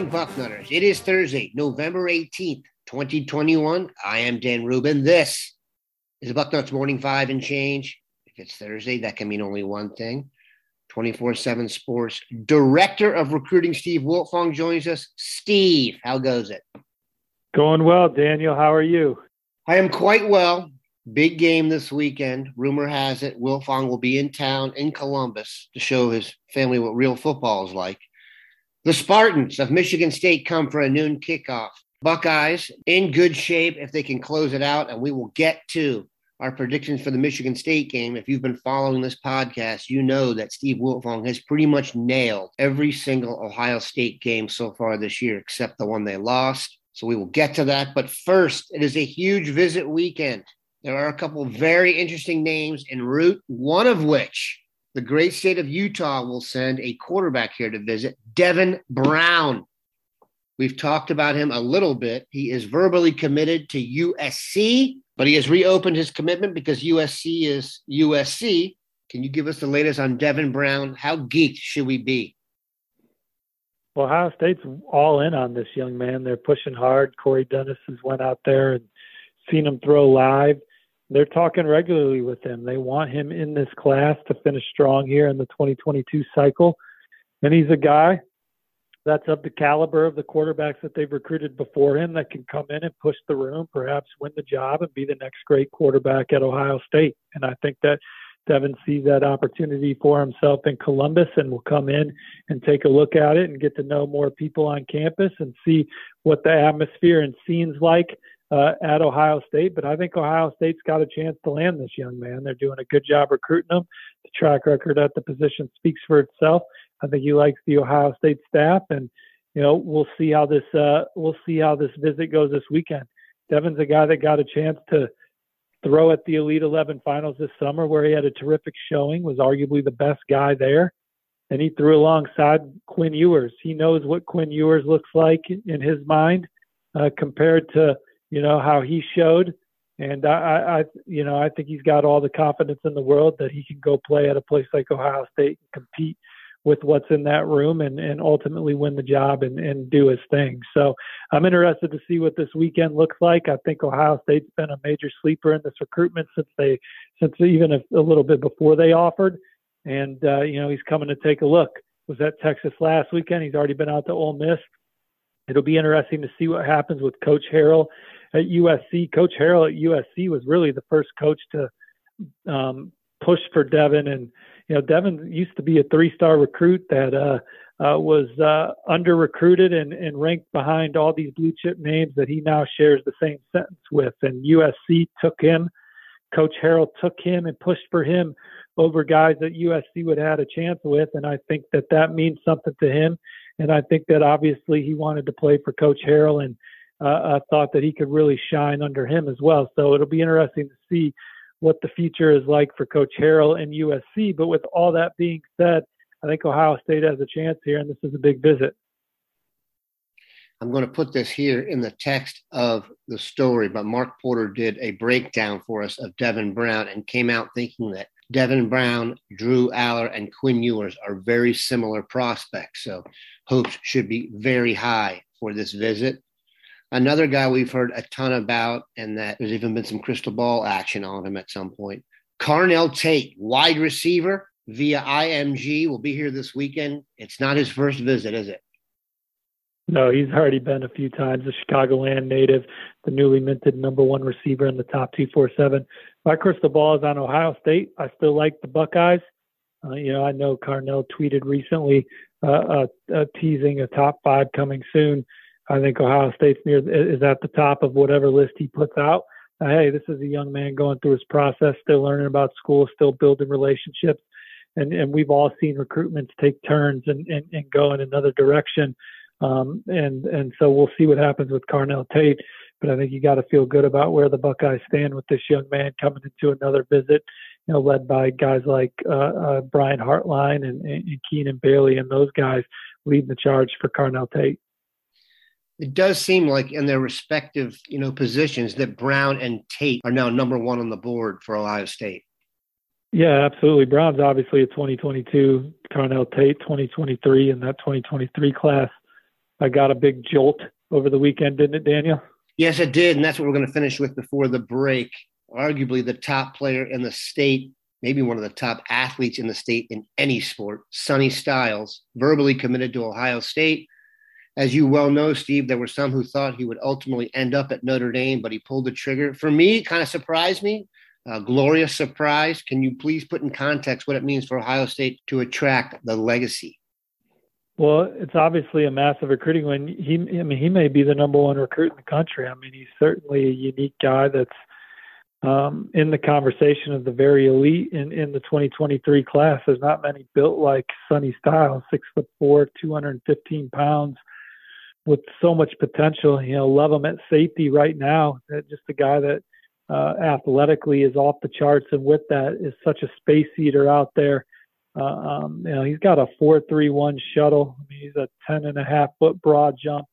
Morning, Bucknutters. It is Thursday, November 18th, 2021. I am Dan Rubin. This is Bucknuts Morning Five and Change. If it's Thursday, that can mean only one thing. 24 7 Sports Director of Recruiting, Steve Wiltfong, joins us. Steve, how goes it? Going well, Daniel. How are you? I am quite well. Big game this weekend. Rumor has it Wiltfong will be in town in Columbus to show his family what real football is like. The Spartans of Michigan State come for a noon kickoff. Buckeyes in good shape if they can close it out, and we will get to our predictions for the Michigan State game. If you've been following this podcast, you know that Steve Wiltfong has pretty much nailed every single Ohio State game so far this year, except the one they lost. So we will get to that. But first, it is a huge visit weekend. There are a couple very interesting names en route, one of which the great state of Utah will send a quarterback here to visit, Devin Brown. We've talked about him a little bit. He is verbally committed to USC, but he has reopened his commitment because USC is USC. Can you give us the latest on Devin Brown? How geeked should we be? Well, Ohio State's all in on this young man. They're pushing hard. Corey Dennis has went out there and seen him throw live they're talking regularly with him. They want him in this class to finish strong here in the 2022 cycle. And he's a guy that's of the caliber of the quarterbacks that they've recruited before him that can come in and push the room, perhaps win the job and be the next great quarterback at Ohio State. And I think that Devin sees that opportunity for himself in Columbus and will come in and take a look at it and get to know more people on campus and see what the atmosphere and scenes like uh, at Ohio State, but I think Ohio State's got a chance to land this young man. They're doing a good job recruiting him. The track record at the position speaks for itself. I think he likes the Ohio State staff, and you know we'll see how this uh, we'll see how this visit goes this weekend. Devin's a guy that got a chance to throw at the Elite 11 finals this summer, where he had a terrific showing, was arguably the best guy there, and he threw alongside Quinn Ewers. He knows what Quinn Ewers looks like in his mind uh, compared to you know how he showed, and I, I, you know, I think he's got all the confidence in the world that he can go play at a place like Ohio State and compete with what's in that room and, and ultimately win the job and, and do his thing. So I'm interested to see what this weekend looks like. I think Ohio State's been a major sleeper in this recruitment since they, since even a, a little bit before they offered. And, uh, you know, he's coming to take a look. Was at Texas last weekend. He's already been out to Ole Miss. It'll be interesting to see what happens with Coach Harrell at USC. Coach Harrell at USC was really the first coach to um, push for Devin, and you know Devin used to be a three-star recruit that uh, uh, was uh, under recruited and, and ranked behind all these blue chip names that he now shares the same sentence with. And USC took him. Coach Harrell took him and pushed for him over guys that USC would have had a chance with, and I think that that means something to him. And I think that obviously he wanted to play for Coach Harrell and uh, I thought that he could really shine under him as well. So it'll be interesting to see what the future is like for Coach Harrell and USC. But with all that being said, I think Ohio State has a chance here, and this is a big visit. I'm going to put this here in the text of the story, but Mark Porter did a breakdown for us of Devin Brown and came out thinking that Devin Brown, Drew Allar, and Quinn Ewers are very similar prospects. So hopes should be very high for this visit. Another guy we've heard a ton about, and that there's even been some crystal ball action on him at some point. Carnell Tate, wide receiver via IMG, will be here this weekend. It's not his first visit, is it? No, he's already been a few times. A Chicagoland native, the newly minted number one receiver in the top 247. My crystal ball is on Ohio State. I still like the Buckeyes. Uh, you know, I know Carnell tweeted recently uh, uh, uh, teasing a top five coming soon. I think Ohio State's near is at the top of whatever list he puts out. Hey, this is a young man going through his process, still learning about school, still building relationships, and and we've all seen recruitments take turns and and, and go in another direction. Um, and and so we'll see what happens with Carnell Tate. But I think you got to feel good about where the Buckeyes stand with this young man coming into another visit you know, led by guys like uh, uh, Brian Hartline and, and Keenan Bailey and those guys leading the charge for Carnell Tate. It does seem like in their respective, you know, positions that Brown and Tate are now number one on the board for Ohio State. Yeah, absolutely. Brown's obviously a 2022, Carnell Tate 2023, and that 2023 class. I got a big jolt over the weekend, didn't it, Daniel? Yes, it did, and that's what we're going to finish with before the break arguably the top player in the state, maybe one of the top athletes in the state in any sport, Sonny Styles, verbally committed to Ohio State. As you well know, Steve, there were some who thought he would ultimately end up at Notre Dame, but he pulled the trigger. For me, kind of surprised me. A glorious surprise. Can you please put in context what it means for Ohio State to attract the legacy? Well, it's obviously a massive recruiting win. He, I mean, he may be the number one recruit in the country. I mean, he's certainly a unique guy that's um, in the conversation of the very elite in, in the 2023 class. There's not many built like Sonny Styles, six foot four, 215 pounds, with so much potential. You know, love him at safety right now. Just a guy that uh, athletically is off the charts, and with that is such a space eater out there. Uh, um, you know, he's got a 4.31 shuttle. I mean, he's a 10 and a half foot broad jump.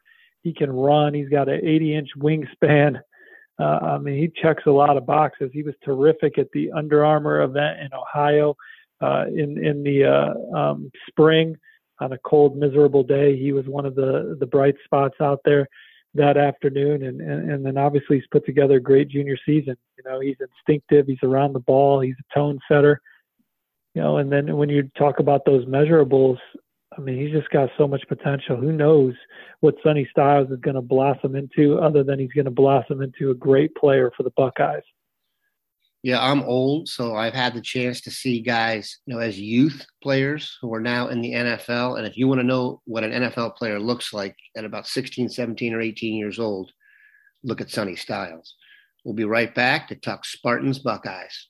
He can run. He's got an 80 inch wingspan. Uh, I mean, he checks a lot of boxes. He was terrific at the Under Armour event in Ohio uh, in in the uh, um, spring on a cold, miserable day. He was one of the the bright spots out there that afternoon, and and, and then obviously he's put together a great junior season. You know, he's instinctive. He's around the ball. He's a tone setter. You know, and then when you talk about those measurables, I mean, he's just got so much potential. Who knows what Sonny Styles is going to blossom into, other than he's going to blossom into a great player for the Buckeyes. Yeah, I'm old, so I've had the chance to see guys, you know, as youth players who are now in the NFL. And if you want to know what an NFL player looks like at about 16, 17, or 18 years old, look at Sonny Styles. We'll be right back to talk Spartans Buckeyes.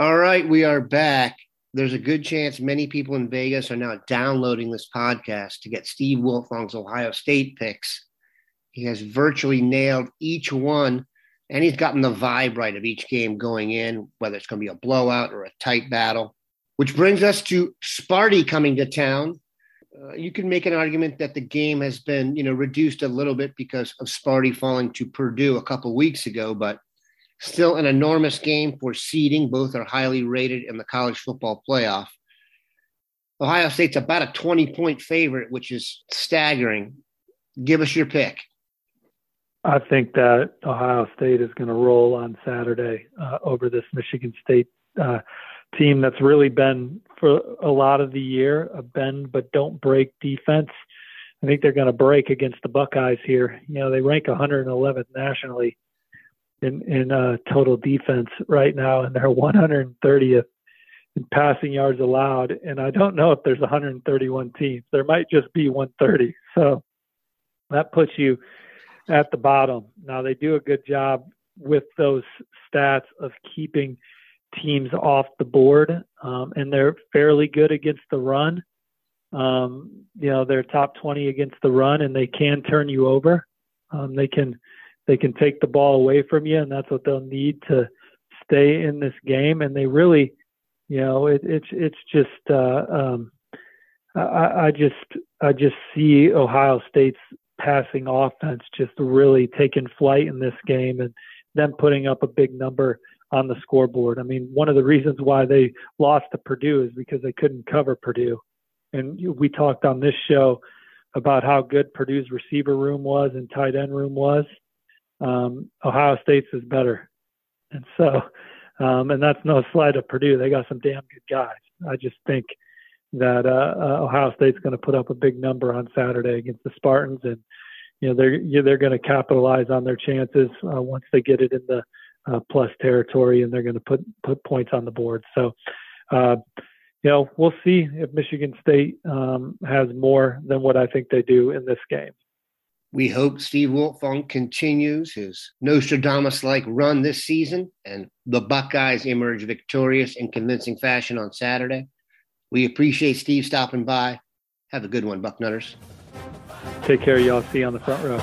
All right, we are back. There's a good chance many people in Vegas are now downloading this podcast to get Steve Wiltfong's Ohio State picks. He has virtually nailed each one, and he's gotten the vibe right of each game going in, whether it's going to be a blowout or a tight battle. Which brings us to Sparty coming to town. Uh, you can make an argument that the game has been, you know, reduced a little bit because of Sparty falling to Purdue a couple weeks ago, but Still an enormous game for seeding. Both are highly rated in the college football playoff. Ohio State's about a 20 point favorite, which is staggering. Give us your pick. I think that Ohio State is going to roll on Saturday uh, over this Michigan State uh, team that's really been for a lot of the year a bend but don't break defense. I think they're going to break against the Buckeyes here. You know, they rank 111th nationally in in uh, total defense right now, and they're 130th in passing yards allowed. And I don't know if there's 131 teams. There might just be 130. So that puts you at the bottom. Now they do a good job with those stats of keeping teams off the board, um, and they're fairly good against the run. Um, you know, they're top 20 against the run, and they can turn you over. Um, they can they can take the ball away from you, and that's what they'll need to stay in this game. And they really, you know, it, it's it's just uh, um, I, I just I just see Ohio State's passing offense just really taking flight in this game and them putting up a big number on the scoreboard. I mean, one of the reasons why they lost to Purdue is because they couldn't cover Purdue. And we talked on this show about how good Purdue's receiver room was and tight end room was. Um, Ohio State's is better. And so, um, and that's no slight of Purdue. They got some damn good guys. I just think that uh, uh, Ohio State's going to put up a big number on Saturday against the Spartans, and you know they're they're going to capitalize on their chances uh, once they get it in the uh, plus territory, and they're going to put put points on the board. So, uh, you know, we'll see if Michigan State um, has more than what I think they do in this game. We hope Steve Wiltfong continues his Nostradamus-like run this season, and the Buckeyes emerge victorious in convincing fashion on Saturday. We appreciate Steve stopping by. Have a good one, Bucknutters. Take care, y'all. See you on the front row.